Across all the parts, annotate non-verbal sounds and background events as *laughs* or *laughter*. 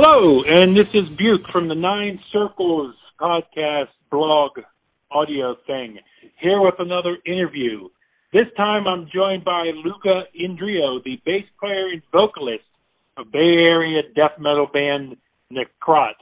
Hello, and this is Buke from the Nine Circles podcast blog audio thing, here with another interview. This time I'm joined by Luca Indrio, the bass player and vocalist of Bay Area death metal band Necrot.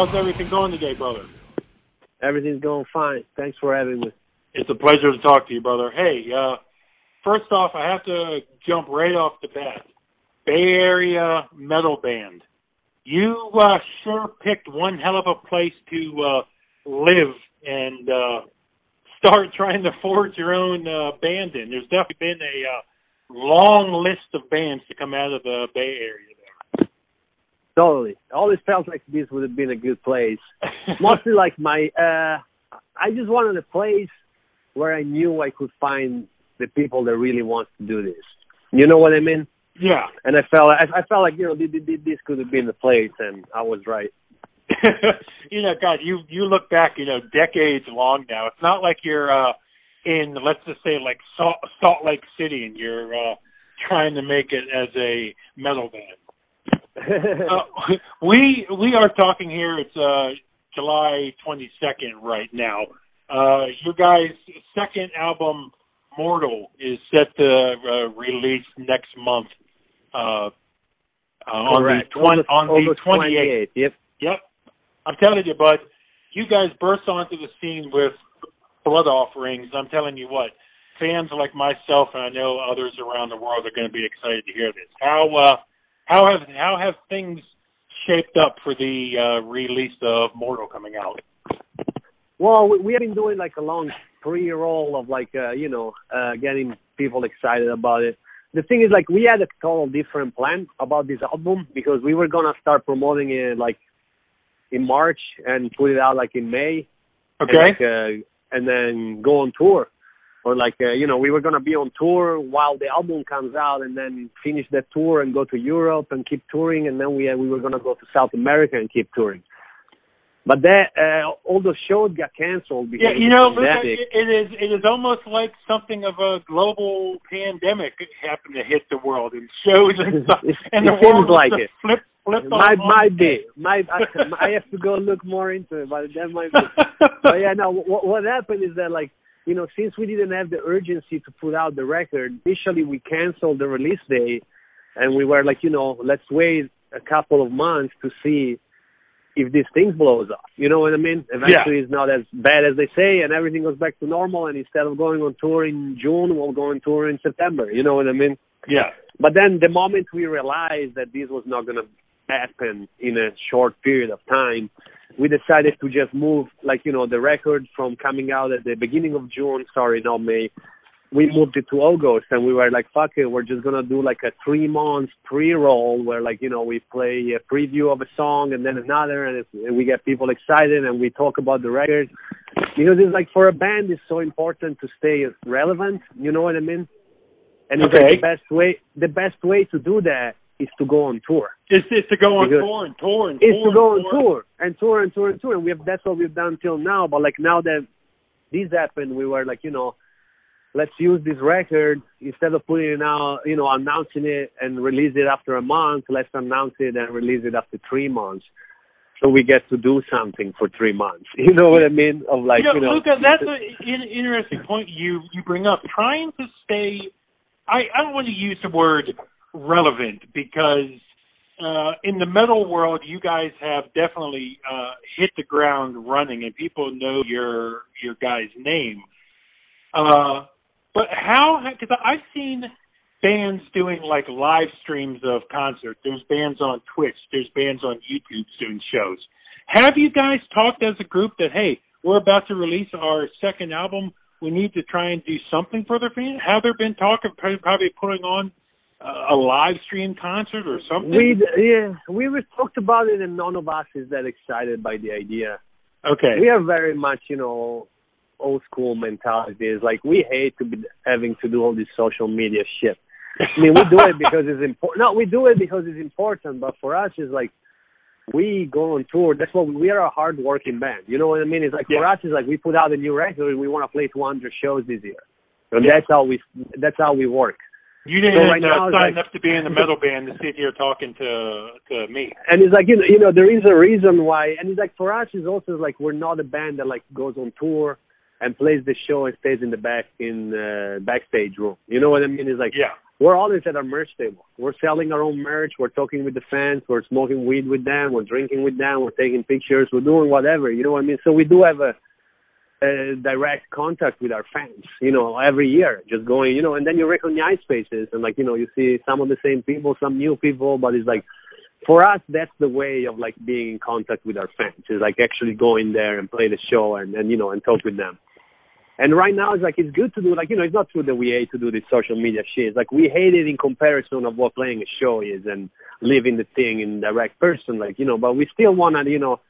How's everything going today, brother? Everything's going fine. Thanks for having me. It's a pleasure to talk to you, brother. Hey, uh, first off, I have to jump right off the bat. Bay Area metal band. You uh, sure picked one hell of a place to uh, live and uh, start *laughs* trying to forge your own uh, band in. There's definitely been a uh, long list of bands to come out of the Bay Area. Totally. Always felt like this would have been a good place. *laughs* Mostly like my, uh, I just wanted a place where I knew I could find the people that really want to do this. You know what I mean? Yeah. And I felt, I, I felt like you know this, this could have been the place, and I was right. *laughs* you know, God, you you look back, you know, decades long now. It's not like you're uh in, let's just say, like Salt, Salt Lake City, and you're uh trying to make it as a metal band *laughs* uh, we we are talking here. It's uh, July 22nd right now. Uh, your guys' second album, Mortal, is set to uh, release next month. Uh, uh, on the 20, on the 28th. Yep. Yep. I'm telling you, bud. You guys burst onto the scene with blood offerings. I'm telling you what. Fans like myself and I know others around the world are going to be excited to hear this. How uh, how have how have things shaped up for the uh, release of Mortal coming out? Well, we, we have been doing like a long pre-roll of like uh, you know uh, getting people excited about it. The thing is, like, we had a total different plan about this album because we were gonna start promoting it like in March and put it out like in May. Okay. And, like, uh, and then go on tour or like uh, you know we were gonna be on tour while the album comes out and then finish that tour and go to Europe and keep touring and then we uh, we were gonna go to South America and keep touring. But that uh, all those shows got canceled because yeah, you know, it, it is it is almost like something of a global pandemic happened to hit the world and shows and *laughs* stuff, it, and it the world seems like it. flip flip might might be might I, I have to go look more into it, but that might be. *laughs* but yeah, no. What, what happened is that like you know, since we didn't have the urgency to put out the record, initially we canceled the release date and we were like, you know, let's wait a couple of months to see if this thing blows up. You know what I mean? Eventually yeah. it's not as bad as they say and everything goes back to normal and instead of going on tour in June, we'll go on tour in September. You know what I mean? Yeah. But then the moment we realized that this was not going to happen in a short period of time, we decided to just move, like, you know, the record from coming out at the beginning of June, sorry, not May, we moved it to August and we were like, fuck it, we're just gonna do like a three months pre-roll where like, you know, we play a preview of a song and then another and, and we get people excited and we talk about the record. Because it's like for a band it's so important to stay relevant, you know what I mean? And it's like the best way, the best way to do that is to go on tour. It's, it's to go on because tour and tour and it's tour. to go on tour and tour and tour and tour. And we have that's what we've done till now. But like now that this happened, we were like, you know, let's use this record instead of putting it out, you know, announcing it and release it after a month. Let's announce it and release it after three months. So we get to do something for three months. *laughs* You know what I mean? Of like, you know, you know Luca, that's an interesting point you you bring up. Trying to stay, I I don't want to use the word relevant because uh, in the metal world, you guys have definitely uh, hit the ground running, and people know your your guy's name. Uh, but how? Because I've seen bands doing like live streams of concerts. There's bands on Twitch. There's bands on YouTube doing shows. Have you guys talked as a group that hey, we're about to release our second album? We need to try and do something for their fans. Have there been talk of probably putting on a live stream concert or something? We yeah, we were talked about it, and none of us is that excited by the idea. Okay, we are very much you know old school mentality. Is like we hate to be having to do all this social media shit. I mean, we do it *laughs* because it's important. No, we do it because it's important. But for us, it's like we go on tour. That's what we, we are a hard working band. You know what I mean? It's like yeah. for us, it's like we put out a new record. We want to play 200 shows this year, and yeah. that's how we that's how we work. You didn't so right uh, now, sign like, up to be in the *laughs* metal band to sit here talking to to me. And it's like you know, you know, there is a reason why. And it's like for us, it's also like we're not a band that like goes on tour and plays the show and stays in the back in uh, backstage room. You know what I mean? It's like yeah. We're always at our merch table. We're selling our own merch. We're talking with the fans. We're smoking weed with them. We're drinking with them. We're taking pictures. We're doing whatever. You know what I mean? So we do have a direct contact with our fans, you know, every year, just going, you know, and then you recognize faces and like, you know, you see some of the same people, some new people, but it's like, for us, that's the way of like being in contact with our fans is like actually going there and play the show and, and, you know, and talk with them. And right now, it's like it's good to do like you know it's not true that we hate to do this social media shit. It's like we hate it in comparison of what playing a show is and living the thing in direct person, like you know. But we still wanna you know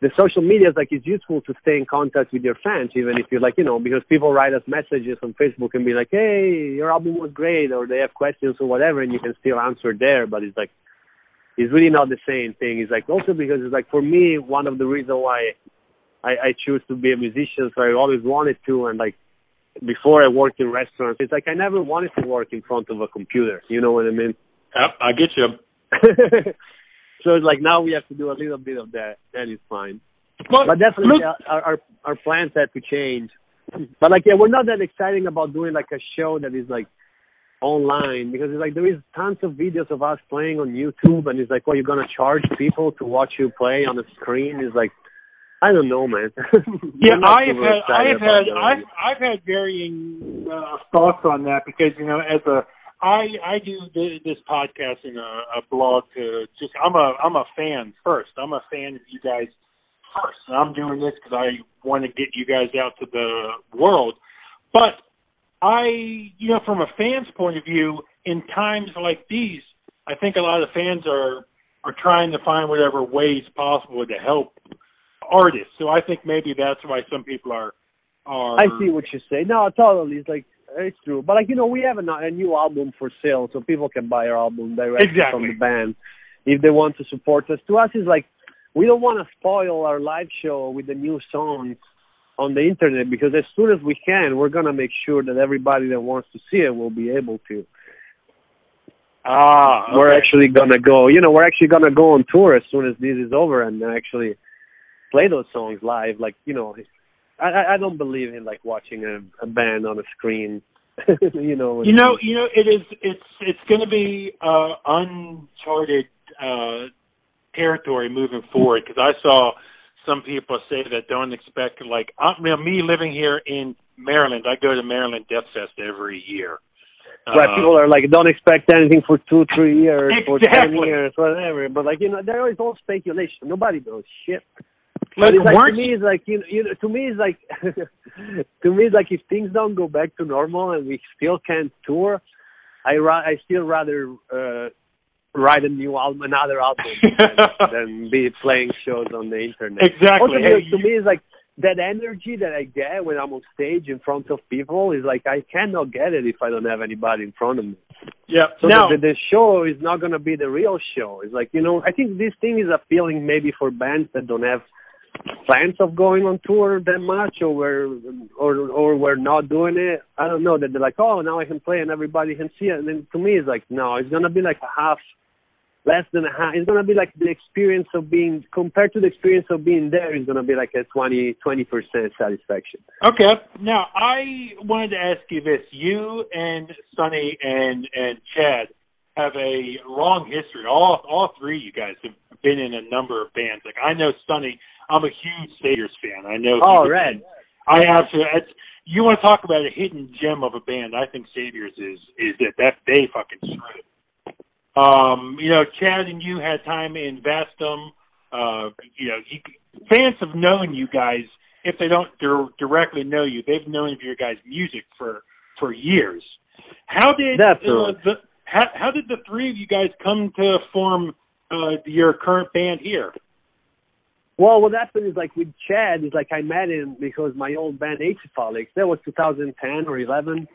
the social media is like it's useful to stay in contact with your fans, even if you're like, you know, because people write us messages on Facebook and be like, hey, your album was great, or they have questions or whatever, and you can still answer there. But it's like, it's really not the same thing. It's like also because it's like for me, one of the reasons why I, I choose to be a musician, so I always wanted to, and like before I worked in restaurants, it's like I never wanted to work in front of a computer. You know what I mean? Yep, I get you. *laughs* So it's like now we have to do a little bit of that, and it's fine. But, but definitely, look, our, our our plans had to change. But like, yeah, we're not that exciting about doing like a show that is like online because it's like there is tons of videos of us playing on YouTube, and it's like, well, you're gonna charge people to watch you play on the screen. Is like, I don't know, man. *laughs* yeah, I have had, I have had, I've, I've had varying uh, thoughts on that because you know, as a I I do this podcast and a, a blog to just I'm a I'm a fan first. I'm a fan of you guys first. I'm doing this because I want to get you guys out to the world. But I, you know, from a fan's point of view, in times like these, I think a lot of fans are are trying to find whatever ways possible to help artists. So I think maybe that's why some people are are. I see what you say. No, totally. It's like it's true. But like you know, we have a, a new album for sale, so people can buy our album directly exactly. from the band if they want to support us. To us, is like we don't want to spoil our live show with the new songs on the internet because as soon as we can, we're gonna make sure that everybody that wants to see it will be able to. Ah, okay. we're actually gonna go. You know, we're actually gonna go on tour as soon as this is over and actually play those songs live. Like you know, I I don't believe in like watching a, a band on a screen. *laughs* you know. You know, you know, it is. It's it's going to be uh, uncharted uh, territory moving forward because I saw some people say that don't expect like I mean, me living here in Maryland. I go to Maryland Death Fest every year. Right, uh, people are like, don't expect anything for two, three years, exactly. for ten years, whatever. But like, you know, there is all speculation. Nobody knows shit. Like, like to me, it's like you know, you know, to me, it's like *laughs* to me, it's like if things don't go back to normal and we still can't tour, I ra- I still rather uh, write a new album, another album, *laughs* than, than be playing shows on the internet. Exactly. Also, hey, to you... me, it's like that energy that I get when I'm on stage in front of people is like I cannot get it if I don't have anybody in front of me. Yeah. So now, the, the show is not going to be the real show. It's like you know, I think this thing is appealing maybe for bands that don't have plans of going on tour that much or we're or or we're not doing it. I don't know that they're like, oh, now I can play and everybody can see it. And then to me, it's like, no, it's gonna be like a half, less than a half. It's gonna be like the experience of being compared to the experience of being there. It's gonna be like a twenty twenty percent satisfaction. Okay. Now I wanted to ask you this: you and Sonny and and Chad have a long history. All all three of you guys have been in a number of bands. Like I know Sonny I'm a huge Saviors fan. I know. Oh, Red. I absolutely. It's, you want to talk about a hidden gem of a band? I think Saviors is is it. That they fucking shred. Um, you know, Chad and you had time in Vastum. uh, you know, you, fans have known you guys. If they don't dir- directly know you, they've known of your guys' music for for years. How did That's uh, right. the how, how did the three of you guys come to form uh, your current band here? Well, what happened is like with Chad is like I met him because my old band Acephalix, that was 2010 or 11.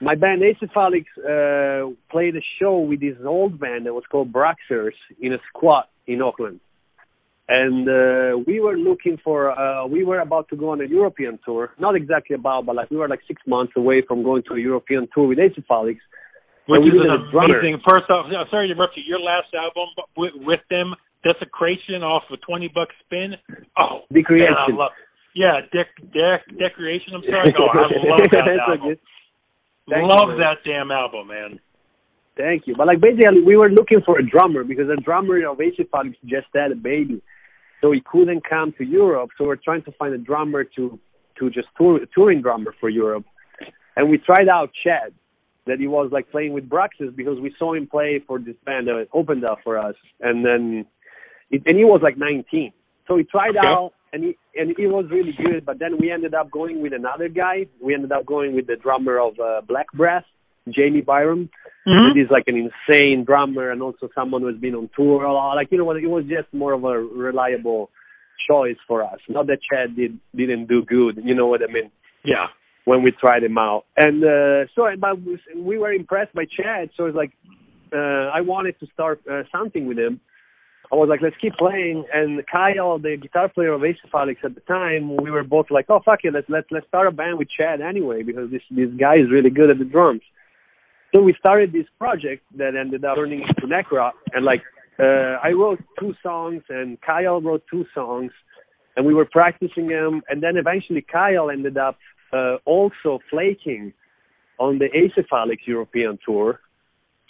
My band Acephalix uh, played a show with this old band that was called Braxers in a squat in Oakland. And uh, we were looking for, uh, we were about to go on a European tour. Not exactly about, but like we were like six months away from going to a European tour with Acephalix. Which we is an amazing. First off, sorry to interrupt you. Your last album with, with them, Desecration, off a twenty buck spin. Oh, *laughs* Decreation. man, I love. Yeah, dec, dec, Decreation. I'm sorry. *laughs* Oh, I love that album. Thank you, love that damn album, man. Thank you. But like basically, we were looking for a drummer because the drummer in of Acephalix just had a baby, so he couldn't come to Europe. So we're trying to find a drummer to to just tour touring drummer for Europe, and we tried out Chad, that he was like playing with Braxis because we saw him play for this band that opened up for us, and then it, and he was like 19. So we tried Okay. out, and he and he was really good. But then we ended up going with another guy. We ended up going with the drummer of uh, Black Breath, Jamie Byram. Mhm. He's like an insane drummer and also someone who's been on tour a lot. Like you know what? It was just more of a reliable choice for us. Not that Chad did didn't do good. You know what I mean? Yeah. When we tried him out, and uh, so but we- we were impressed by Chad. So it's like uh, I wanted to start uh, something with him. I was like, let's keep playing. And Kyle, the guitar player of Acephalix at the time, we were both like, oh fuck it, let's let's let's start a band with Chad anyway because this this guy is really good at the drums. So we started this project that ended up turning into Necrot, and like uh, I wrote two songs and Kyle wrote two songs, and we were practicing them, and then eventually Kyle ended up uh, also flaking on the Acephalix European tour.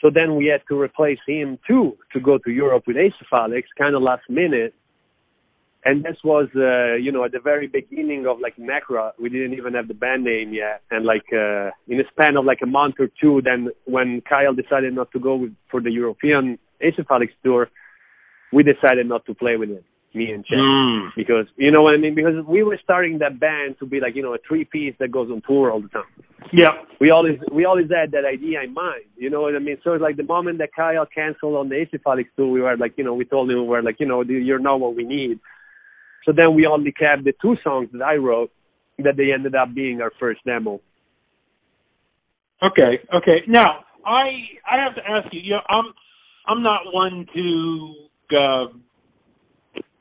So then we had to replace him too to go to Europe with Acephalix, kind of last minute. And this was, uh, you know, at the very beginning of like Necrot, we didn't even have the band name yet. And like, uh, in a span of like a month or two, then when Kyle decided not to go with, for the European Acephalix tour, we decided not to play with him, me and Chad Mm. because you know what I mean. Because we were starting that band to be like you know a three piece that goes on tour all the time. Yeah. We always we always had that idea in mind. You know what I mean. So it's like the moment that Kyle canceled on the Acephalix tour, we were like you know we told him we were like you know you're not what we need. So then we only kept the two songs that I wrote that they ended up being our first demo. Okay. Okay. Now, I I have to ask you. You know, I'm I'm not one to uh,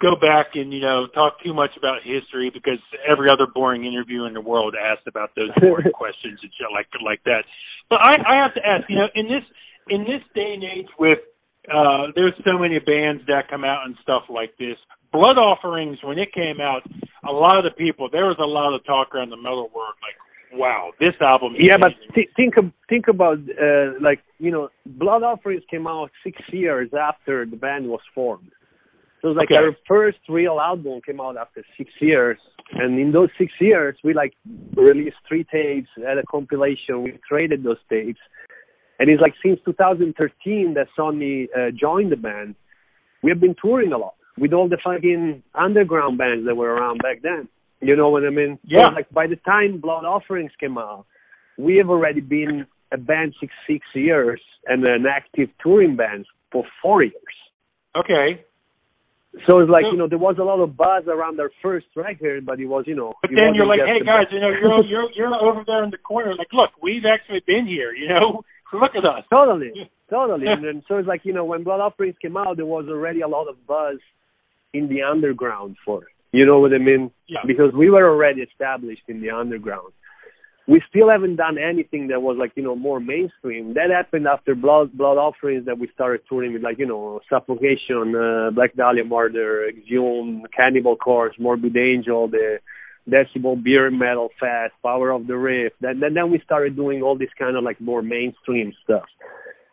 go back and you know talk too much about history because every other boring interview in the world asks about those boring *laughs* questions and shit like like that. But I I have to ask. You know, in this in this day and age with uh there's so many bands that come out and stuff like this. Blood Offerings, when it came out, a lot of the people there was a lot of talk around the metal world like, wow, this album. Is Yeah, but th- think ab- think about uh, like you know, Blood Offerings came out six years after the band was formed. So was like Okay. our first real album came out after six years, and in those six years, we like released three tapes, had a compilation. We traded those tapes, and it's like since 2013 that Sonny uh, joined the band, we have been touring a lot with all the fucking underground bands that were around back then. You know what I mean? Yeah. So, like by the time Blood Offerings came out, we have already been a band six six years and an active touring band for four years. okay. So it's like you know there was a lot of buzz around our first record, but it was you know. But then you're like, hey guys, you know, you're you're you're over there in the corner. Like, look, we've actually been here. You know, *laughs* look at us. Totally, totally. And then, so it's like you know when Blood Offerings came out, there was already a lot of buzz in the underground for it. You know what I mean? Yeah. Because we were already established in the underground. We still haven't done anything that was like you know more mainstream. That happened after Blood Blood Offerings that we started touring with like you know Suffocation, uh, Black Dahlia Murder, Exhumed, Cannibal Corpse, Morbid Angel, the Decibel Beer Metal Fest, Power of the Riff. Then, then we started doing all this kind of like more mainstream stuff,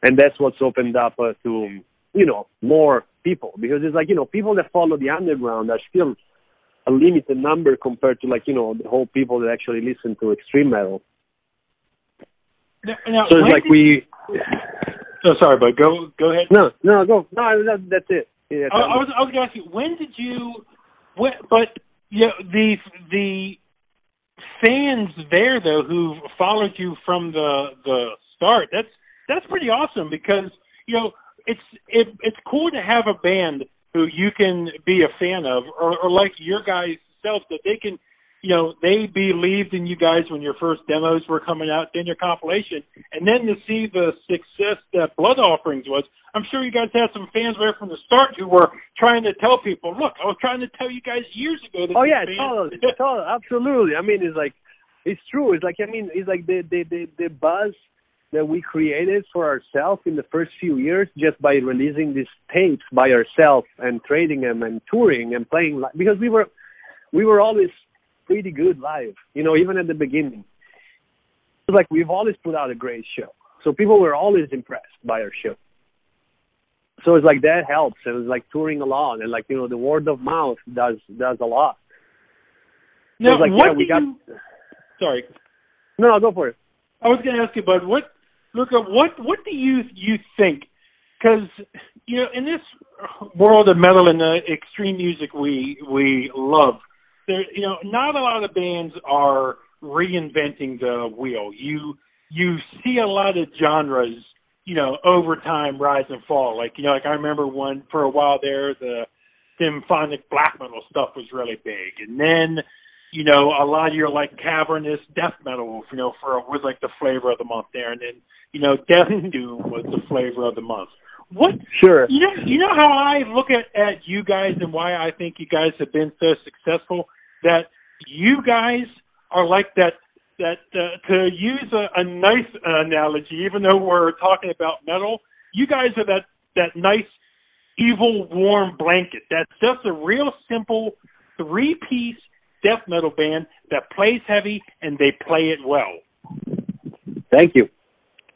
and that's what's opened up uh, to you know more people because it's like you know people that follow the underground are still a limited number compared to like you know the whole people that actually listen to extreme metal. Now, now, So it's like did- we Oh, *sighs* sorry, but go go ahead. no no go no that, that's it. Yeah, I, I was I was going to ask you when did you when, but you know, the the fans there though who followed you from the the start that's that's pretty awesome because you know it's it, it's cool to have a band who you can be a fan of or, or like your guys self that they can you know, they believed in you guys when your first demos were coming out, then your compilation, and then to see the success that Blood Offerings was, I'm sure you guys had some fans there from the start who were trying to tell people, look, I was trying to tell you guys years ago that. Oh yeah, totally, *laughs* totally, absolutely. I mean, it's like, it's true. It's like, I mean, it's like the the the, the buzz that we created for ourselves in the first few years just by releasing these tapes by ourselves and trading them and touring and playing live because we were we were always pretty good live, you know, even at the beginning. It's like we've always put out a great show. So people were always impressed by our show. So it's like that helps and it's like touring a lot and like, you know, the word of mouth does does a lot. Now, so like, what yeah, we got you, sorry. No, no, go for it. I was going to ask you, bud. What, Luca? What what do you you think? Because you know, in this world of metal and the uh, extreme music we we love, there you know not a lot of bands are reinventing the wheel. You you see a lot of genres, you know, over time rise and fall. Like you know, like I remember one for a while there, the symphonic black metal stuff was really big, and then you know a lot of your like cavernous death metal, you know, for was like the flavor of the month there, and then you know death doom was the flavor of the month. What sure. you know you know how I look at at you guys and why I think you guys have been so successful? That you guys are like that that uh, to use a, a nice analogy even though we're talking about metal you guys are that that nice evil warm blanket. That's just a real simple three piece death metal band that plays heavy and they play it well. Thank you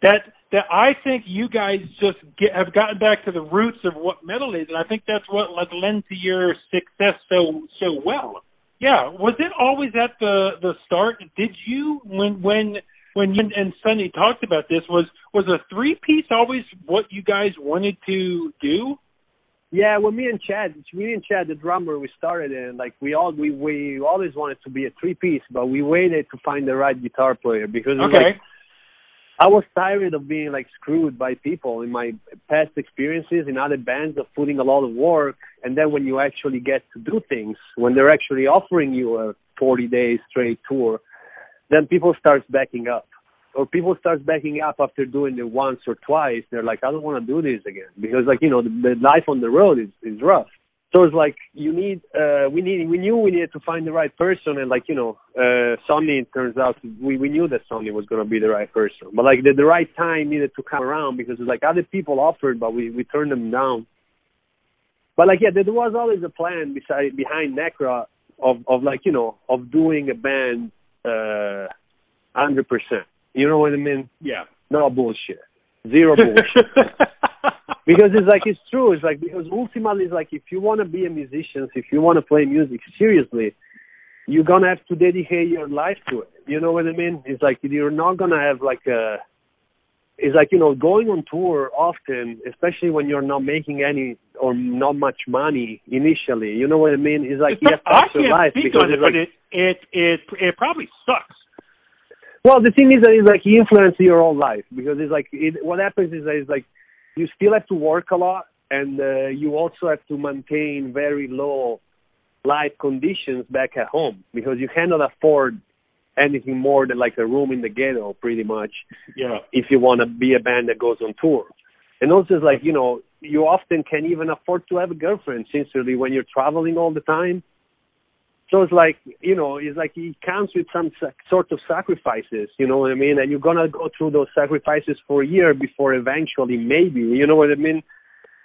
that that I think you guys just get, have gotten back to the roots of what metal is, and I think that's what like led to your success so so well. Yeah, was it always at the the start? Did you when when when you and Sonny talked about this was was a three piece always what you guys wanted to do? Yeah, well, me and Chad, me and Chad, the drummer, we started and like we all we we always wanted to be a three piece, but we waited to find the right guitar player because okay. Like, I was tired of being like screwed by people in my past experiences in other bands of putting a lot of work and then when you actually get to do things, when they're actually offering you a 40 days straight tour, then people start backing up. Or people start backing up after doing it once or twice. They're like, I don't want to do this again because like, you know, the, the life on the road is, is rough. So it's like you need uh we need we knew we needed to find the right person and like you know uh Sonny it turns out we we knew that Sonny was gonna be the right person but like the the right time needed to come around because it's like other people offered but we we turned them down. But like yeah there was always a plan beside behind Necrot of of like you know of doing a band uh hundred percent. You know what I mean? Yeah. No bullshit. Zero bullshit. *laughs* because it's like it's true. It's like because ultimately it's like if you want to be a musician, if you want to play music seriously, you're gonna have to dedicate your life to it. You know what I mean? It's like you're not gonna have like a. It's like you know going on tour often, especially when you're not making any or not much money initially. You know what I mean? It's like it's you have to survive because it, like, but it it it it probably sucks. Well, the thing is that it's like you influence your whole life because it's like it, what happens is that it's like you still have to work a lot and uh, you also have to maintain very low life conditions back at home because you cannot afford anything more than like a room in the ghetto pretty much Yeah. if you want to be a band that goes on tour and also it's like you know you often can even afford to have a girlfriend sincerely when you're traveling all the time so it's like you know it's like it comes with some sort of sacrifices you know what i mean and you're gonna go through those sacrifices for a year before eventually maybe you know what i mean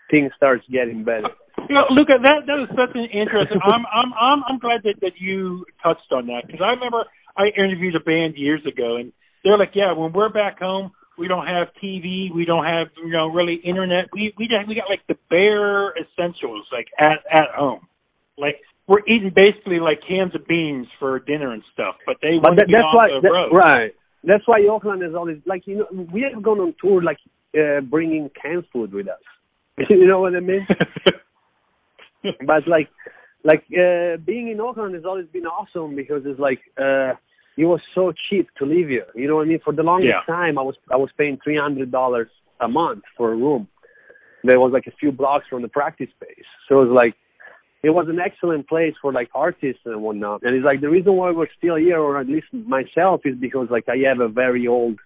things starts getting better You know, Luca, that that was such an interesting. I'm I'm I'm I'm glad that that you touched on that because I remember I interviewed a band years ago and they're like, yeah, when we're back home, we don't have TV, we don't have you know really internet. We we we got like the bare essentials like at at home, like we're eating basically like cans of beans for dinner and stuff. But they but that, be that's why the that, right that's why Oakland is always like you know we have gone on tour like uh, bringing canned food with us *laughs* you know what i mean *laughs* but like like uh being in Oakland has always been awesome because it's like uh it was so cheap to live here. You know what I mean? For the longest Yeah. time I was I was paying three hundred dollars a month for a room. There was like a few blocks from the practice space. So it was like it was an excellent place for like artists and whatnot. And it's like the reason why we're still here, or at least myself, is because like I have a very old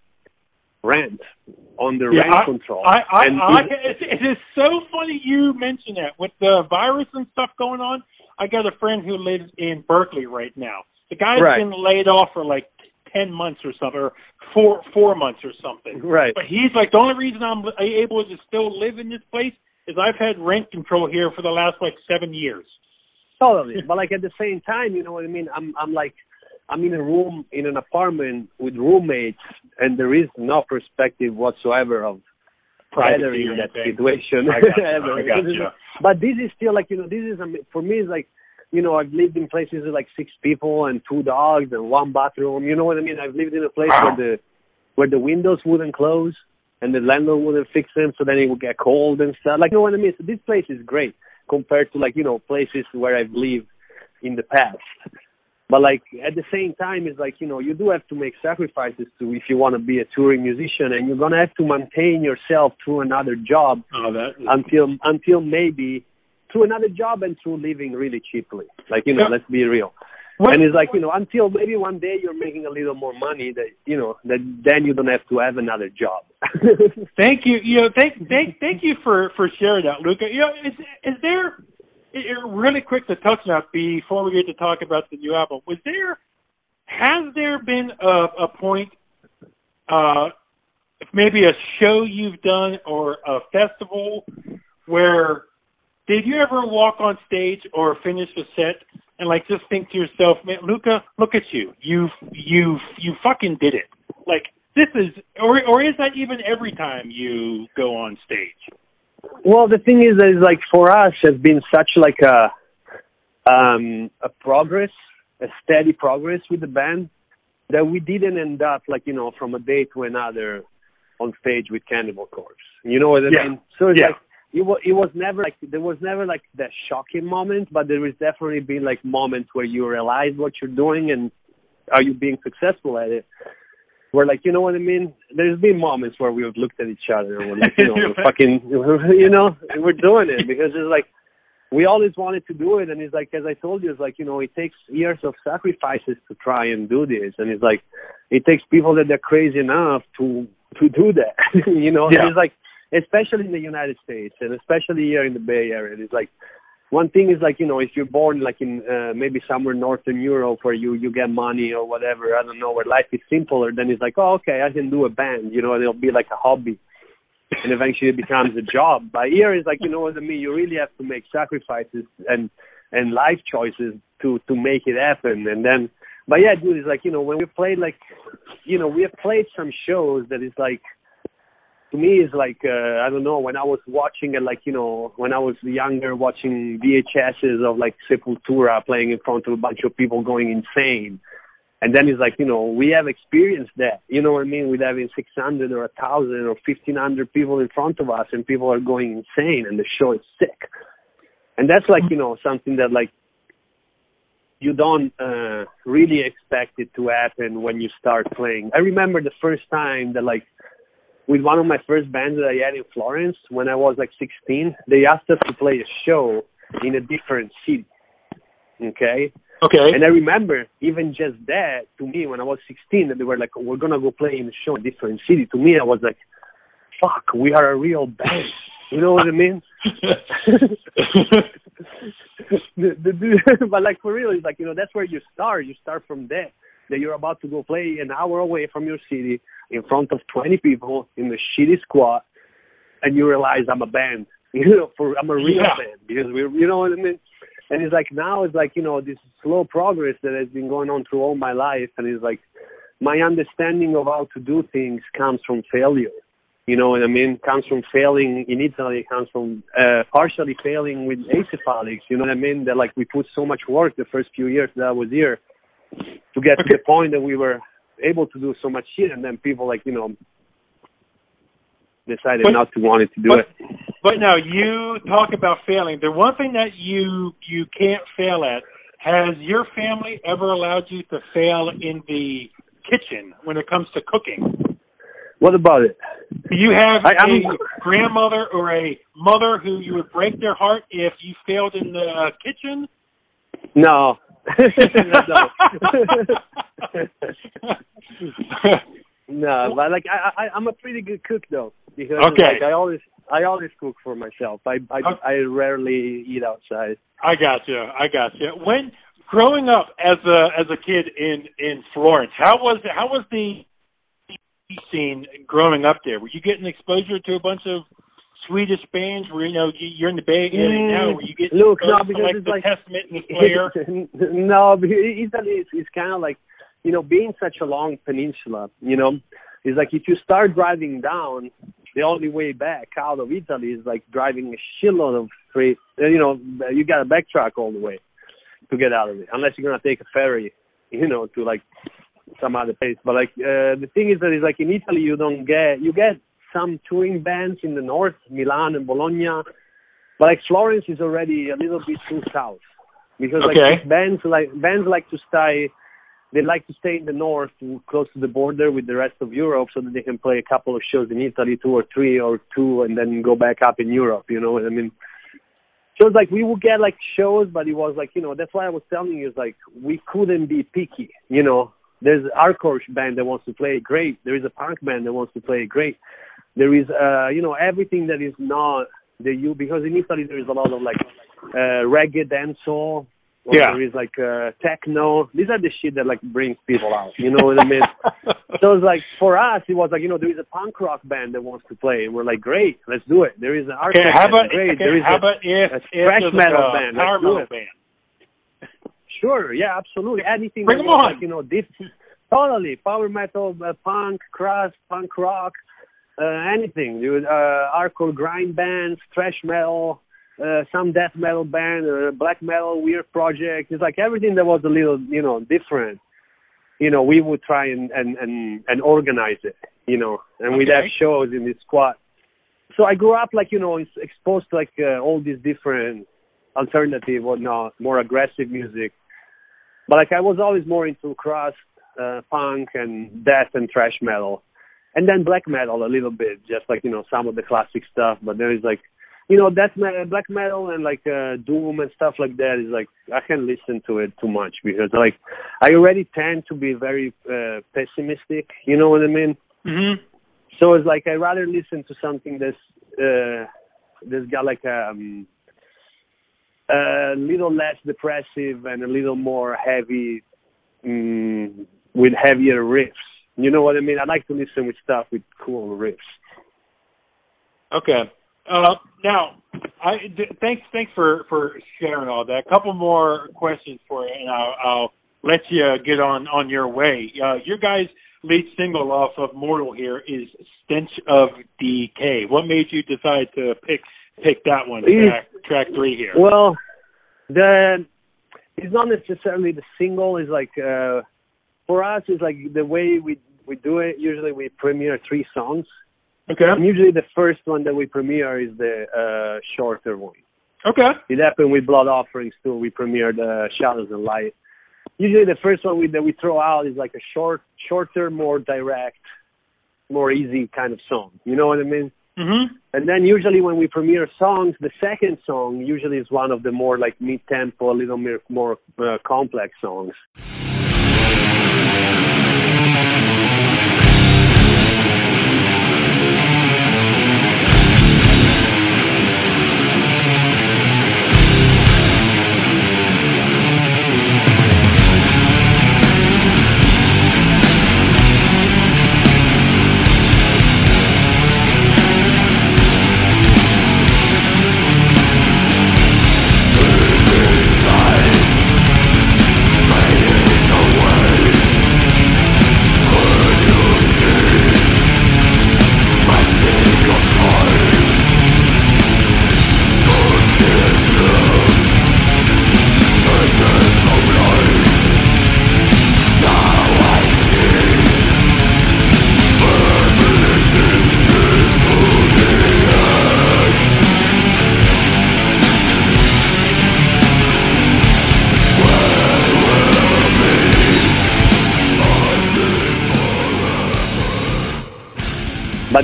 rent on the Yeah, rent I, control. I, I, and I, it- it, is so funny you mention that with the virus and stuff going on. I got a friend who lives in Berkeley right now. The guy's Right. been laid off for like ten months or something, or four four months or something. right. But he's like, the only reason I'm able to still live in this place is I've had rent control here for the last like seven years. Totally. but like at the same time, you know what I mean? I'm I'm like I'm in a room in an apartment with roommates and there is no perspective whatsoever of Privacy in that anything. situation. *laughs* Ever. But this is still like, you know, this is for me is like you know, I've lived in places with like six people and two dogs and one bathroom. You know what I mean? I've lived in a place Wow. where the where the windows wouldn't close and the landlord wouldn't fix them so then it would get cold and stuff. Like you know what I mean? So this place is great compared to like, you know, places where I've lived in the past. But like at the same time it's like, you know, you do have to make sacrifices to if you want to be a touring musician and you're gonna have to maintain yourself through another job Oh, that. until until maybe through another job and through living really cheaply. Like, you know, Yeah. let's be real. What- and it's like, you know, until maybe one day you're making a little more money that you know, that then you don't have to have another job. *laughs* Thank you. You know, thank thank thank you for for sharing that, Luca. You know, is is there really quick to touch on that before we get to talk about the new album? Was there has there been a, a point, uh, maybe a show you've done or a festival where did you ever walk on stage or finish a set and like just think to yourself, man, Luca, look at you, You've you've you fucking did it. Like this is, or or is that even every time you go on stage? Well, the thing is, that is like for us, has been such like a um a progress, a steady progress with the band that we didn't end up like you know from a day to another on stage with Cannibal Corpse. You know what I Yeah. mean? So it's Yeah. like it was it was never like there was never like that shocking moment, but there was definitely been like moments where you realize what you're doing and are you being successful at it. Where like you know what I mean? There's been moments where we've looked at each other and we're like, you know, *laughs* we're fucking, *laughs* you know, we're doing it because it's like we always wanted to do it, and it's like as I told you, it's like you know, it takes years of sacrifices to try and do this, and it's like it takes people that are crazy enough to to do that, *laughs* you know. Yeah. And it's like especially in the United States and especially here in the Bay Area, it's like one thing is like you know if you're born like in uh, maybe somewhere northern Europe where you you get money or whatever I don't know where life is simpler then it's like oh okay I can do a band you know and it'll be like a hobby. And eventually it becomes a job. But here it's like you know what I mean? You really have to make sacrifices and and life choices to to make it happen. And then but yeah dude it's like you know when we played like you know we have played some shows that is like to me is like uh, I don't know when I was watching it like you know when I was younger watching VHSs of like Sepultura playing in front of a bunch of people going insane. And then it's like you know we have experienced that. You know what I mean? With having 600 or a thousand or 1500 people in front of us and people are going insane and the show is sick. And that's like you know something that like you don't uh really expect it to happen when you start playing. I remember the first time that like with one of my first bands that I had in Florence when I was like 16, they asked us to play a show in a different city. Okay? Okay. And I remember even just that to me when I was 16 that they were like, we're going to go play in a show in a different city. To me, I was like, fuck, we are a real band. You know what I mean? *laughs* *laughs* the, the, the, *laughs* but like for real, it's like, you know, that's where you start. You start from there. That you're about to go play an hour away from your city in front of 20 people in the shitty squad and you realize I'm a band. *laughs* You know, for I'm a real Yeah. band because we're, you know what I mean? And it's like now it's like, you know, this slow progress that has been going on through all my life and it's like my understanding of how to do things comes from failure. You know what I mean? Comes from failing in Italy, comes from uh, partially failing with Acephalix. You know what I mean? That like we put so much work the first few years that I was here to get to the point that we were able to do so much shit, and then people like you know decided But- not to want it to do but- it. But now you talk about failing. The one thing that you you can't fail at has your family ever allowed you to fail in the kitchen when it comes to cooking? What about it? Do you have I- a grandmother or a mother who you would break their heart if you failed in the kitchen? No. No, but like I, I, I'm a pretty good cook though because Okay. like, I always, I always cook for myself. I, I, Okay. I rarely eat outside. I got you. I got you. When growing up as a as a kid in in Florence, how was how was the scene growing up there? Were you getting exposure to a bunch of Swedish bands? Where you know you- you're in the Bay Area Mm, now? Were you get look, no, because like it's the like- Testament and the *laughs* Slayer? *laughs* no, Italy is, is kind of like, you know, being such a long peninsula, you know, it's like if you start driving down, the only way back out of Italy is like driving a shitload of straight, uh, you know, you got to backtrack all the way to get out of it, unless you're going to take a ferry, you know, to like some other place. But like, uh, the thing is that it's like in Italy, you don't get, you get some touring bands in the north, Milan and Bologna, but like Florence is already a little bit too south because like bands like bands like to stay they like to stay in the north close to the border with the rest of Europe so that they can play a couple of shows in Italy two or three or two and then go back up in Europe you know what I mean? So it's like we would get like shows but it was like you know that's why I was telling you is like we couldn't be picky you know there's an hardcore band that wants to play great. There is a punk band that wants to play great. There is uh you know everything that is not the you because in Italy there is a lot of like uh reggae dancehall. Or Yeah. there is like uh techno. These are the shit that like brings people out. You know what I mean? *laughs* So it's like for us it was like you know there is a punk rock band that wants to play. And we're like great let's do it. There is an Okay, hardcore how band about great. okay, there is how a, about if, a if thrash metal a band, power metal band? Sure, yeah, absolutely. Anything Bring that 'em was on. like, you know, this totally power metal, uh, punk, crust, punk rock, uh, anything. Dude, uh, hardcore grind bands, thrash metal, uh, some death metal band, uh, black metal, weird project. It's like everything that was a little, you know, different. You know, we would try and and and, and organize it. You know, and we'd have shows in this squad. So I grew up like you know exposed to like uh, all these different alternative or not more aggressive music. But like I was always more into crust, uh, punk and death and thrash metal. And then black metal a little bit, just like, you know, some of the classic stuff, but there is like you know, death metal, black metal and like uh doom and stuff like that is like I can't listen to it too much because like I already tend to be very uh pessimistic, you know what I mean? Mm-hmm. So it's like I rather listen to something that's uh that's got like um a little less depressive and a little more heavy mm, with heavier riffs. You know what I mean? I like to listen with stuff with cool riffs. Okay. Uh, now, thanks thanks for for sharing all that. A couple more questions for you, and I'll, I'll let you get on on your way. Uh, your guys' lead single off of Mortal here is "Stench of Decay." What made you decide to pick pick that one track track three here? Well, the it's not necessarily the single. Is like uh for us, it's like the way we we do it. Usually, we premiere three songs. okay. And usually, the first one that we premiere is the uh shorter one. Okay. It happened with Blood Offerings too. We premiered uh, Shadows and Light. Usually, the first one we, that we throw out is like a short, shorter, more direct, more easy kind of song. You know what I mean? Mm-hmm. And then usually when we premiere songs, the second song usually is one of the more like mid-tempo, a little more, more uh, complex songs.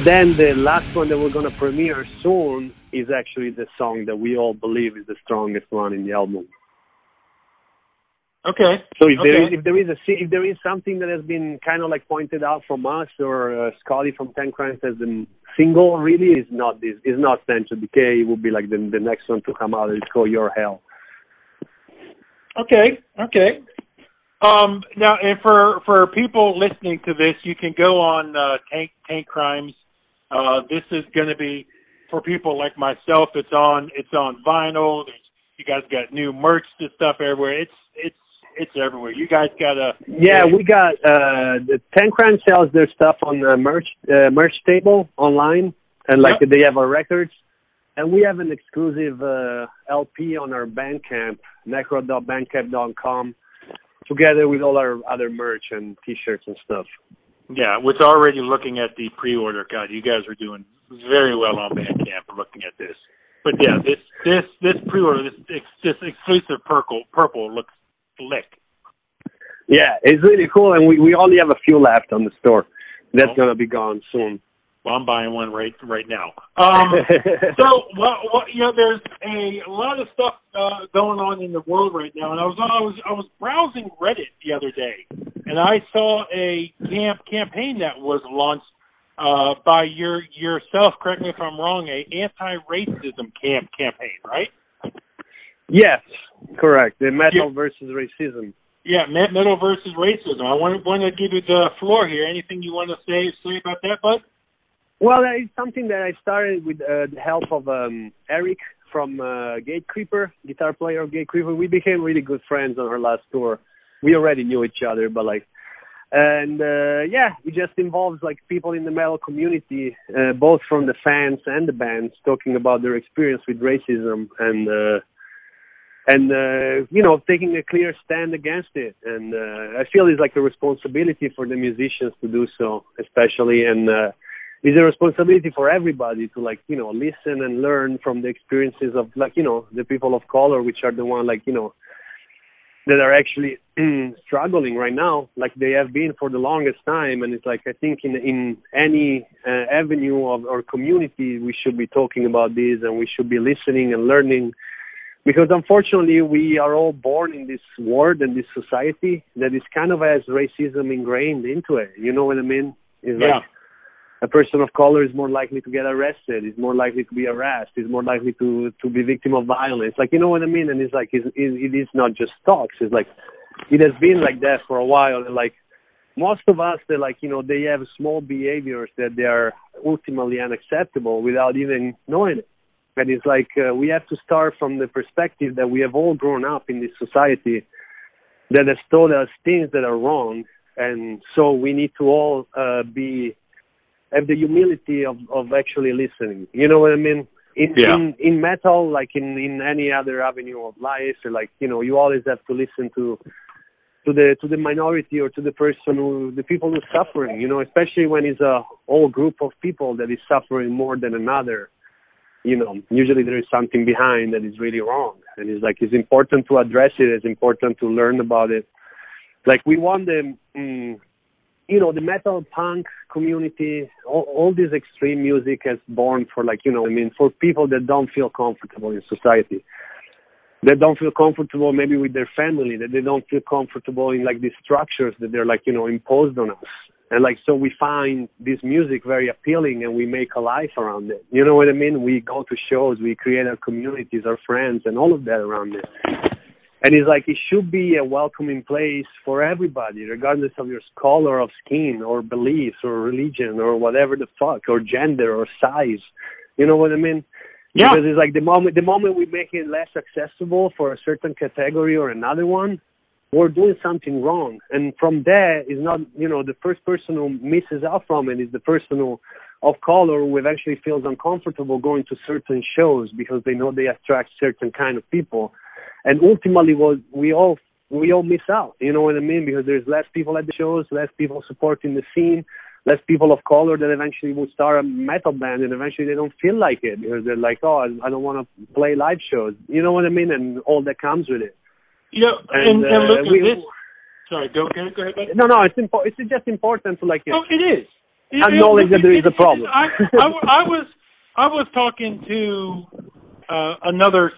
Then the last one that we're gonna premiere soon is actually the song that we all believe is the strongest one in the album. Okay. So if okay. there is if there is a if there is something that has been kind of like pointed out from us or uh, Scotty from Tankcrimes as the single, really is not this is not Stench of Decay. It would be like the the next one to come out. It's called Your Hell. Okay. Okay. Um, now, and for for people listening to this, you can go on uh, Tank Tankcrimes. Uh, this is going to be for people like myself. It's on it's on vinyl. There's, you guys got new merch and stuff everywhere. It's it's it's everywhere. You guys got a yeah. We got uh the Tankcrimes sells their stuff on the merch uh, merch table online, and like yep. they have our records, and we have an exclusive uh LP on our Bandcamp, necrot.bandcamp.com, together with all our other merch and T-shirts and stuff. Yeah, with already looking at the pre-order, God, you guys are doing very well on Bandcamp looking at this. But yeah, this this this pre-order, this this exclusive purple purple looks slick. Yeah, it's really cool, and we we only have a few left on the store. That's oh. gonna be gone soon. Well, I'm buying one right right now. Um, *laughs* so, well, well, you know, there's a, lot of stuff uh, going on in the world right now, and I was I was I was browsing Reddit the other day, and I saw a camp campaign that was launched uh, by your yourself. Correct me if I'm wrong. A anti-racism camp campaign, right? Yes, correct. The metal yeah. versus racism. Yeah, metal versus racism. I want, want to give you the floor here. Anything you want to say say about that, bud? Well, it's something that I started with uh, the help of um, Eric from uh, Gatecreeper, guitar player of Gatecreeper. We became really good friends on our last tour. We already knew each other, but like, and uh, yeah, it just involves like people in the metal community, uh, both from the fans and the bands, talking about their experience with racism and. Uh, and uh, you know taking a clear stand against it and uh, i feel it's like a responsibility for the musicians to do so especially and uh, it's a responsibility for everybody to like you know listen and learn from the experiences of like you know the people of color which are the one like you know that are actually *clears throat* struggling right now like they have been for the longest time and it's like i think in in any uh, avenue of our community we should be talking about this and we should be listening and learning because unfortunately we are all born in this world and this society that is kind of has racism ingrained into it. You know what I mean? It's yeah. like a person of color is more likely to get arrested, is more likely to be harassed, is more likely to to be victim of violence. Like you know what I mean? And it's like it's, it is not just talks. It's like it has been like that for a while. And like most of us, they like you know they have small behaviors that they are ultimately unacceptable without even knowing it. And it's like uh, we have to start from the perspective that we have all grown up in this society that has told us things that are wrong, and so we need to all uh, be have the humility of of actually listening. You know what I mean? In yeah. in, in metal, like in in any other avenue of life, like you know, you always have to listen to to the to the minority or to the person who the people who are suffering. You know, especially when it's a whole group of people that is suffering more than another you know, usually there is something behind that is really wrong. And it's like, it's important to address it. It's important to learn about it. Like we want the, mm, you know, the metal punk community, all, all this extreme music has born for like, you know, I mean, for people that don't feel comfortable in society, that don't feel comfortable maybe with their family, that they don't feel comfortable in like these structures that they're like, you know, imposed on us. And like so we find this music very appealing and we make a life around it. You know what i mean? We go to shows we create our communities our friends and all of that around it and it's like it should be a welcoming place for everybody regardless of your color of skin or beliefs or religion or whatever the fuck or gender or size you know what i mean yeah. because it's like the moment the moment we make it less accessible for a certain category or another one we're doing something wrong. And from there is not, you know, the first person who misses out from it is the person who, of color who eventually feels uncomfortable going to certain shows because they know they attract certain kind of people. And ultimately, what we all we all miss out. You know what I mean? Because there's less people at the shows, less people supporting the scene, less people of color that eventually will start a metal band, and eventually they don't feel like it because they're like, oh, I don't want to play live shows. You know what I mean? And all that comes with it. You know, and, and, and look uh, we, this. Sorry, go, go, go ahead. No, no, it's important. It's just important to like. Oh, it is. acknowledge that there is a problem. I, I, I was I was talking to uh, another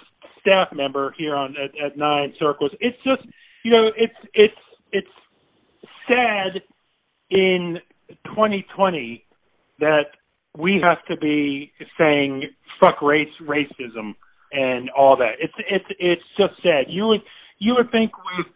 staff member here on at, at Nine Circles. It's just you know it's it's it's sad in 2020 that we have to be saying fuck race racism and all that. It's it's it's just sad. You would you would think with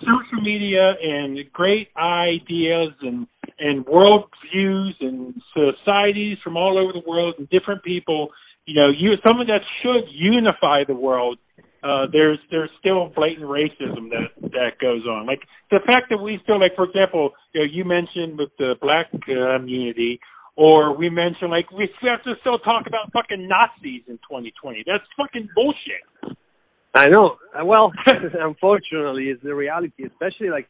social media and great ideas and and world views and societies from all over the world and different people, you know, you something that should unify the world. Uh, there's there's still blatant racism that that goes on. Like the fact that we still like, for example, you know, you mentioned with the black community, or we mentioned like we have to still talk about fucking Nazis in 2020. That's fucking bullshit. I know. Well, *laughs* unfortunately, it's the reality, especially like,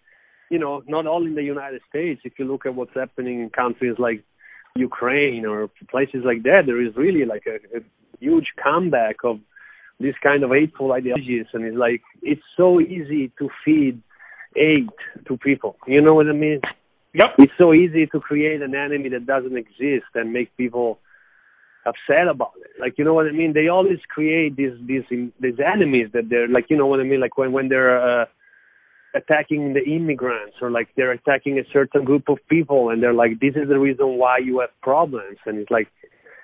you know, not all in the United States. If you look at what's happening in countries like Ukraine or places like that, there is really like a, a huge comeback of this kind of hateful ideologies, and it's like it's so easy to feed hate to people. You know what I mean? Yep. It's so easy to create an enemy that doesn't exist and make people upset about it. Like you know what I mean? They always create these these these enemies that they're like you know what I mean? Like when when they're uh, attacking the immigrants or like they're attacking a certain group of people and they're like this is the reason why you have problems and it's like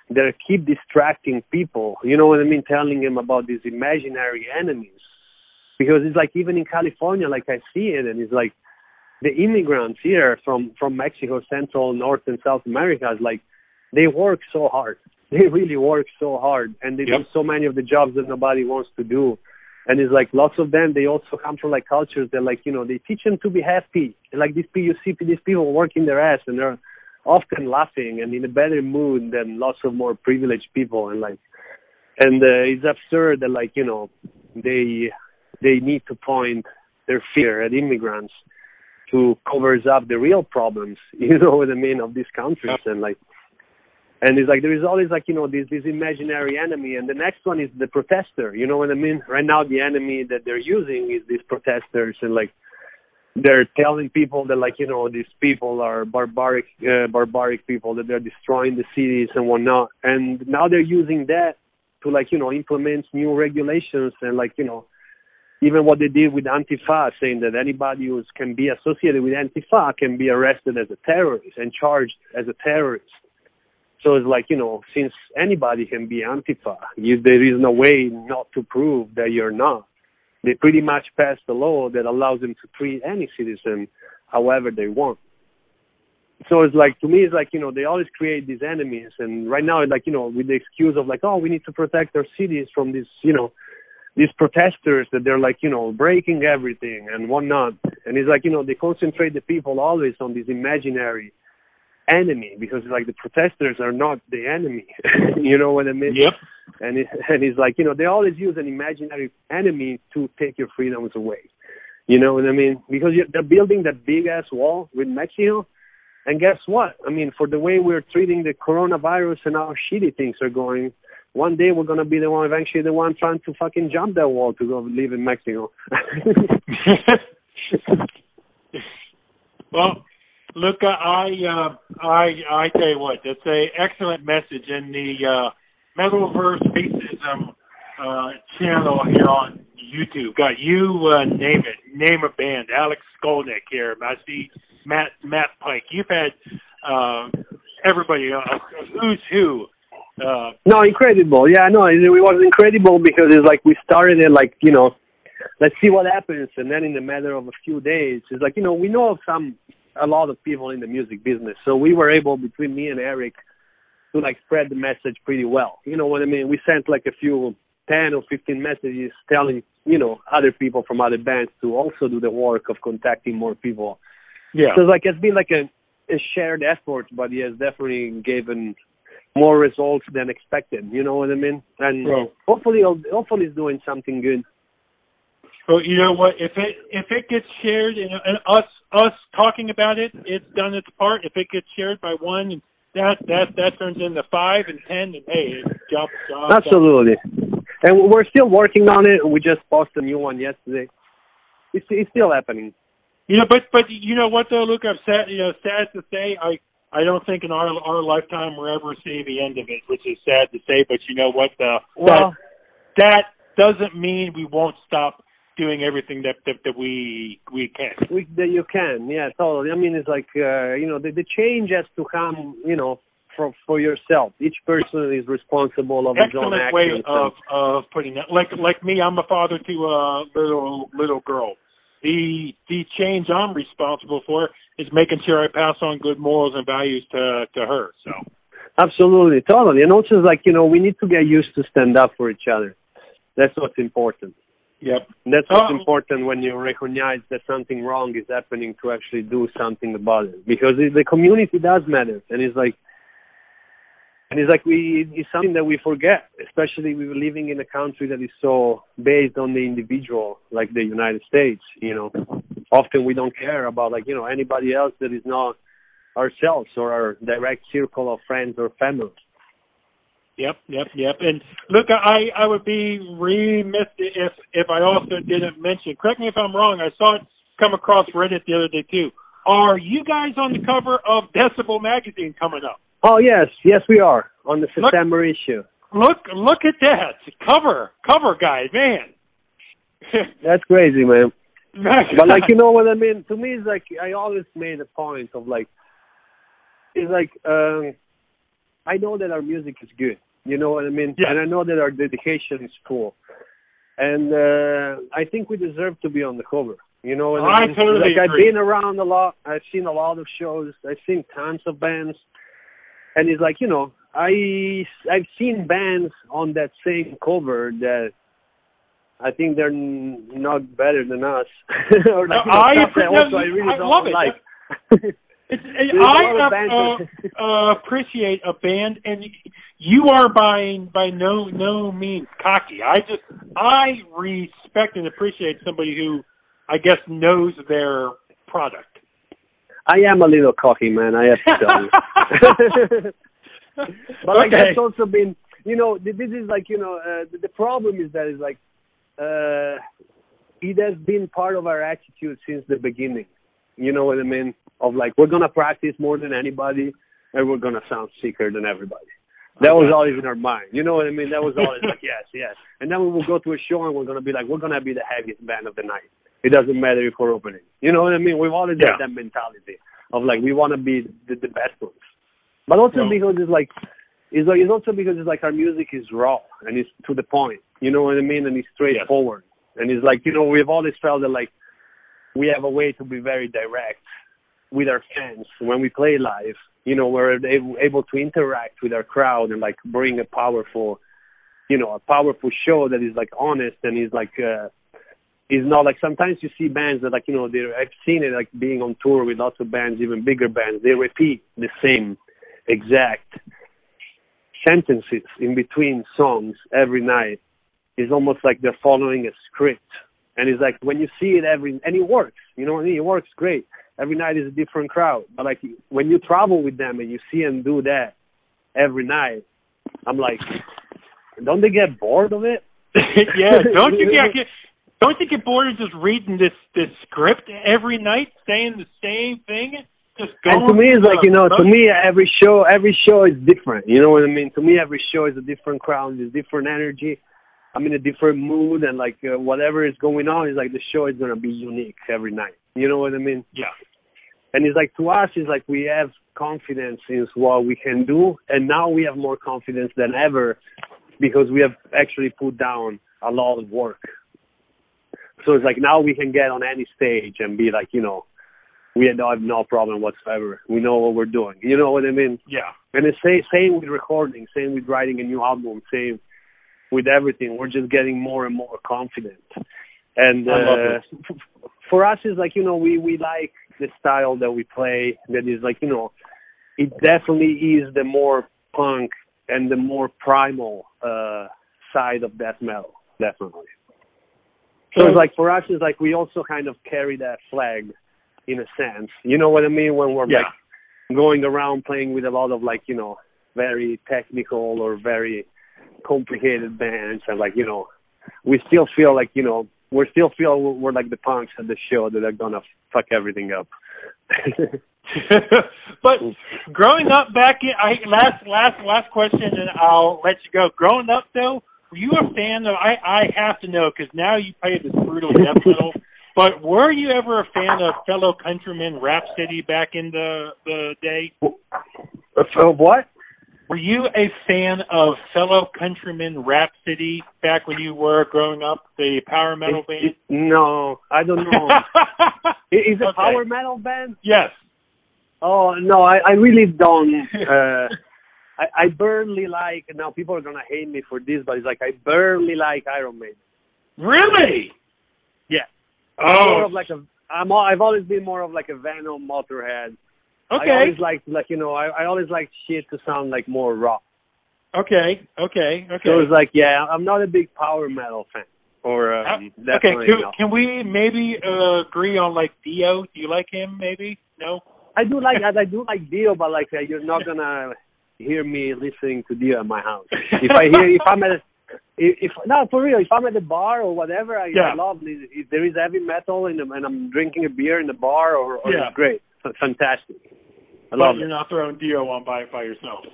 they keep distracting people. You know what I mean? Telling them about these imaginary enemies because it's like even in California, like I see it and it's like the immigrants here from from Mexico, Central, North, and South America is like they work so hard *laughs* they really work so hard and they yep. do so many of the jobs that nobody wants to do. And it's like lots of them, they also come from like cultures that like, you know, they teach them to be happy. And like these people, you see these people working their ass and they're often laughing and in a better mood than lots of more privileged people. And like, and uh, it's absurd that like, you know, they, they need to point their fear at immigrants to covers up the real problems, *laughs* you know what I mean, of these countries. And like, and it's like there is always like you know this this imaginary enemy. And the next one is the protester. You know what i mean? Right now the enemy that they're using is these protesters and like they're telling people that like you know these people are barbaric uh, barbaric people that they're destroying the cities and whatnot. And now they're using that to like you know implement new regulations and like you know even what they did with Antifa, saying that anybody who can be associated with Antifa can be arrested as a terrorist and charged as a terrorist. So it's like, you know, since anybody can be Antifa, you, there is no way not to prove that you're not. They pretty much passed a law that allows them to treat any citizen however they want. So it's like, to me, it's like, you know, they always create these enemies. And right now, like, you know, with the excuse of like, oh, we need to protect our cities from these, you know, these protesters that they're like, you know, breaking everything and whatnot. And it's like, you know, they concentrate the people always on this imaginary enemy because like the protesters are not the enemy. *laughs* you know what I mean? Yep. And it, and he's like, you know, they always use an imaginary enemy to take your freedoms away. You know what I mean? Because they're building that big ass wall with Mexico. And guess what? I mean, for the way we're treating the coronavirus and how shitty things are going, one day we're gonna be the one, eventually the one trying to fucking jump that wall to go live in Mexico. *laughs* *laughs* well, Look, I uh, I I tell you what, that's a excellent message in the uh, Metal versus Racism uh, channel here on YouTube. Got you uh, name it, name a band. Alex Skolnick here. I see Matt Matt Pike. You've had uh, everybody, uh, who's who. Uh, no, incredible. Yeah, no, it, it was incredible because it's like we started it like you know, let's see what happens, and then in a matter of a few days, it's like you know we know of some a lot of people in the music business. So we were able between me and Eric to like spread the message pretty well. You know what I mean? We sent like a few 10 or 15 messages telling, you know, other people from other bands to also do the work of contacting more people. Yeah. So like it's been like a, a shared effort, but it has definitely given more results than expected. You know what I mean? And hopefully, hopefully, it's doing something good. Well, you know what? If it if it gets shared and, and us us talking about it, it's done its part. If it gets shared by one, that that that turns into five and ten, and hey, it's job job. Absolutely, and we're still working on it. We just posted a new one yesterday. It's it's still happening. You know, but but you know what though, Luke? I'm sad. You know, sad to say, I I don't think in our our lifetime we'll ever see the end of it, which is sad to say. But you know what? Uh, well, that, that doesn't mean we won't stop doing everything that that, that we we can. We, that you can, yeah, totally. I mean, it's like uh, you know, the, the change has to come, you know, for for yourself. Each person is responsible of Excellent his own actions. way of of putting that. Like like me, I'm a father to a little little girl. The the change I'm responsible for is making sure I pass on good morals and values to to her. So. Absolutely, totally, and also like you know, we need to get used to stand up for each other. That's what's important. Yep. That's what's um, important when you recognize that something wrong is happening to actually do something about it. Because it, the community does matter, and it's like, and it's like we it's something that we forget, especially we are living in a country that is so based on the individual, like the United States. You know, often we don't care about like you know anybody else that is not ourselves or our direct circle of friends or family. Yep, yep, yep. And look, I I would be remiss if if I also didn't mention. Correct me if I'm wrong. I saw it come across Reddit the other day too. Are you guys on the cover of Decibel magazine coming up? Oh yes, yes we are on the September look, issue. Look, look at that cover, cover guy, man. *laughs* That's crazy, man. but like you know what I mean. To me, it's like I always made a point of like, it's like um I know that our music is good. You know what I mean? Yeah. And I know that our dedication is cool. And uh I think we deserve to be on the cover. You know what I, I mean? totally like agree. I've been around a lot. I've seen a lot of shows. I've seen tons of bands. And it's like, you know, I I've seen bands on that same cover that I think they're not better than us. *laughs* or like, you know, I, no, I really I love it. like. It's, I uh, uh, appreciate a band, and you are by by no no means cocky. I just I respect and appreciate somebody who I guess knows their product. I am a little cocky, man. I have to tell you. *laughs* but like okay. that's also been, you know, this is like, you know, uh, the, the problem is that is like, uh, it has been part of our attitude since the beginning. You know what I mean? Of like, we're gonna practice more than anybody, and we're gonna sound sicker than everybody. That was always in our mind. You know what I mean? That was always like, *laughs* yes, yes. And then we will go to a show and we're gonna be like, we're gonna be the heaviest band of the night. It doesn't matter if we're opening. You know what I mean? We've always Yeah. had that mentality of like, we want to be the, the best ones. But also because it's like, it's like, it's also because it's like our music is raw and it's to the point. You know what I mean? And it's straightforward. And it's like, you know, we've always felt that like we have a way to be very direct with our fans when we play live. You know, we're able, to interact with our crowd and like bring a powerful, you know, a powerful show that is like honest and is like, uh, is not like sometimes you see bands that like, you know, they I've seen it like being on tour with lots of bands, even bigger bands, they repeat the same exact sentences in between songs every night. It's almost like they're following a script. And it's like when you see it every and it works, you know what I mean? It works great. Every night is a different crowd. But like when you travel with them and you see them do that every night, I'm like, don't they get bored of it? *laughs* yeah, don't you *laughs* get, don't you get bored of just reading this this script every night, saying the same thing? Just going And to me, it's like you know, to me, every show, every show is different. You know what I mean? To me, every show is a different crowd, is different energy. I'm in a different mood, and like uh, whatever is going on is like the show is gonna be unique every night. You know what I mean? Yeah. And it's like to us, it's like we have confidence in what we can do, and now we have more confidence than ever because we have actually put down a lot of work. So it's like now we can get on any stage and be like, you know, we have no problem whatsoever. We know what we're doing. You know what I mean? Yeah. And it's same, same with recording, same with writing a new album, same with everything. We're just getting more and more confident. And uh, for us, it's like you know we we like the style that we play. That is like you know, it definitely is the more punk and the more primal uh side of death metal. Definitely. So it's like for us, it's like we also kind of carry that flag in a sense. You know what I mean? When we're Yeah. like going around playing with a lot of like you know very technical or very complicated bands and like you know we still feel like you know we still feel we're like the punks at the show that are gonna fuck everything up. *laughs* but growing up back in, I last last last question, and I'll let you go. Growing up though, were you a fan of? I I have to know because now you play this brutal death *laughs* metal. But were you ever a fan of fellow countrymen Rhapsody back in the the day? Of what? Were you a fan of fellow countrymen Rhapsody back when you were growing up, the power metal band? it- no, I don't know. *laughs* Is it Okay. power metal band? Yes. Oh no, I, I really don't. *laughs* Uh, I, I barely like. Now people are gonna hate me for this, but it's like I barely like Iron Maiden. Really? Yeah. I'm more Oh. of like a. I'm. I've always been more of like a Venom Motorhead. I Okay. always like like you know I, I always like shit to sound like more raw. Okay. Okay. Okay. So it's like yeah, I'm not a big power metal fan. Or um, Uh, okay. Can, can we maybe uh, agree on like Dio? Do you like him? Maybe. No. I do like *laughs* I, I do like Dio, but like uh, you're not gonna hear me listening to Dio at my house. *laughs* If I hear if I'm at a, if, if no for real if I'm at the bar or whatever I, Yeah. I love it. if there is heavy metal in the, and I'm drinking a beer in the bar or, or Yeah. it's great fantastic I But you're it not throwing Dio on by by yourself.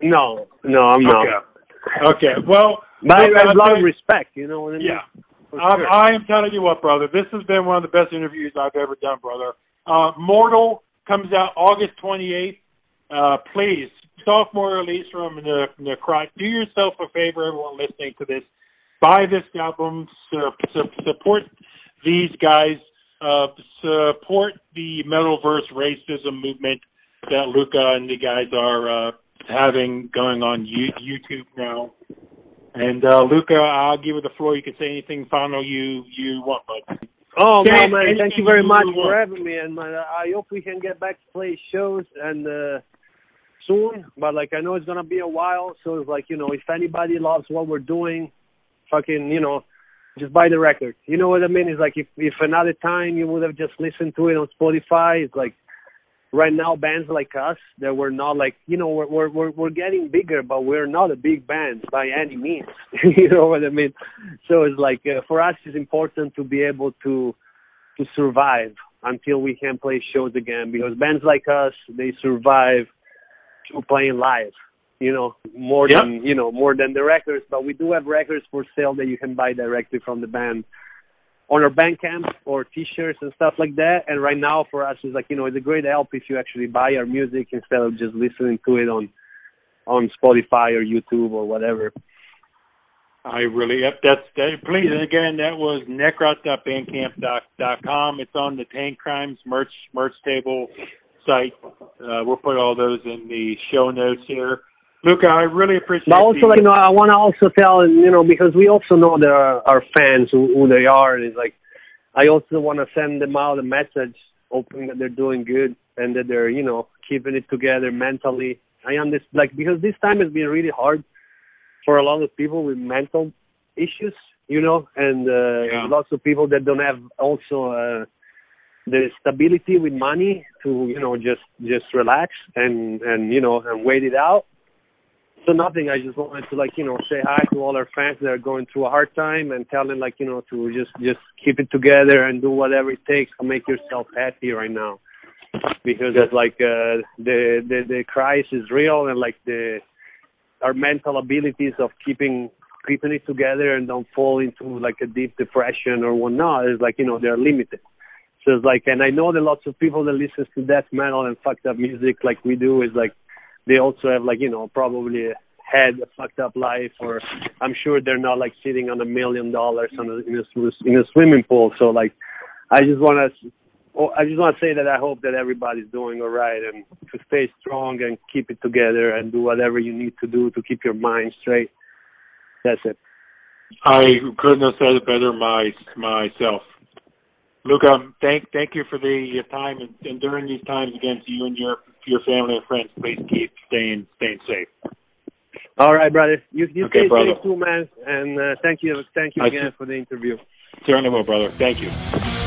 no no I'm not Okay. Okay. Well, but I, have a lot of respect you know what I mean Yeah. Um, sure. I am telling you what, brother. This has been one of the best interviews I've ever done, brother. Uh, Mortal comes out August 28th. Uh, please, sophomore release from the, the Cry. Do yourself a favor, everyone listening to this. Buy this album. Su- su- support these guys. Uh, support the Metal versus racism movement that Luca and the guys are uh, having going on you- YouTube now. And uh, Luca, I'll give you the floor. You can say anything final you you want, bud. Oh Yeah, no, man! Thank you very you much want. for having me, and uh, I hope we can get back to play shows and uh, soon. But like, I know it's gonna be a while, so it's like you know, if anybody loves what we're doing, fucking, you know, just buy the record. You know what I mean? It's like if if another time you would have just listened to it on Spotify, it's like right now bands like us that we're not like you know we're we're we're, we're getting bigger, but we're not a big band by any means. *laughs* you know what I mean? So it's like uh, for us, it's important to be able to to survive until we can play shows again because bands like us they survive through playing live you know more Yep. than you know more than the records but we do have records for sale that you can buy directly from the band on our Bandcamp or t-shirts and stuff like that and right now for us it's like you know it's a great help if you actually buy our music instead of just listening to it on on Spotify or YouTube or whatever I really yep, that's that. Please, and again, that was necrot.bandcamp.com. It's on the Tankcrimes merch merch table site. Uh, we'll put all those in the show notes here. Luca, I really appreciate. But also, like, you know, I want to also tell, you know, because we also know there are our fans who, who they are, and it's like, I also want to send them out a message, hoping that they're doing good and that they're, you know, keeping it together mentally. I understand, like, because this time has been really hard for a lot of people with mental issues, you know, and uh, Yeah. lots of people that don't have also uh, the stability with money to, you know, just just relax and and you know and wait it out. So nothing. I just wanted to like you know say hi to all our fans that are going through a hard time and tell them like you know to just just keep it together and do whatever it takes to make yourself happy right now, because it's like uh, the the the crisis is real and like the our mental abilities of keeping keeping it together and don't fall into like a deep depression or whatnot is like you know they're limited. So it's like, and I know that lots of people that listens to death metal and fucked up music like we do is like they also have like you know probably had a fucked up life or I'm sure they're not like sitting on a million dollars on a, in a in a swimming pool. So like I just want to oh, I just want to say that I hope that everybody's doing all right and to stay strong and keep it together and do whatever you need to do to keep your mind straight. That's it. I couldn't have said it better my myself. Luca, thank thank you for the time and, and during these times again to you and your your family and friends. Please keep staying staying safe. All right, brother. You you Okay, stay brother. safe too, man. And uh, thank you, thank you I again see. for the interview. Certainly will, brother. Thank you.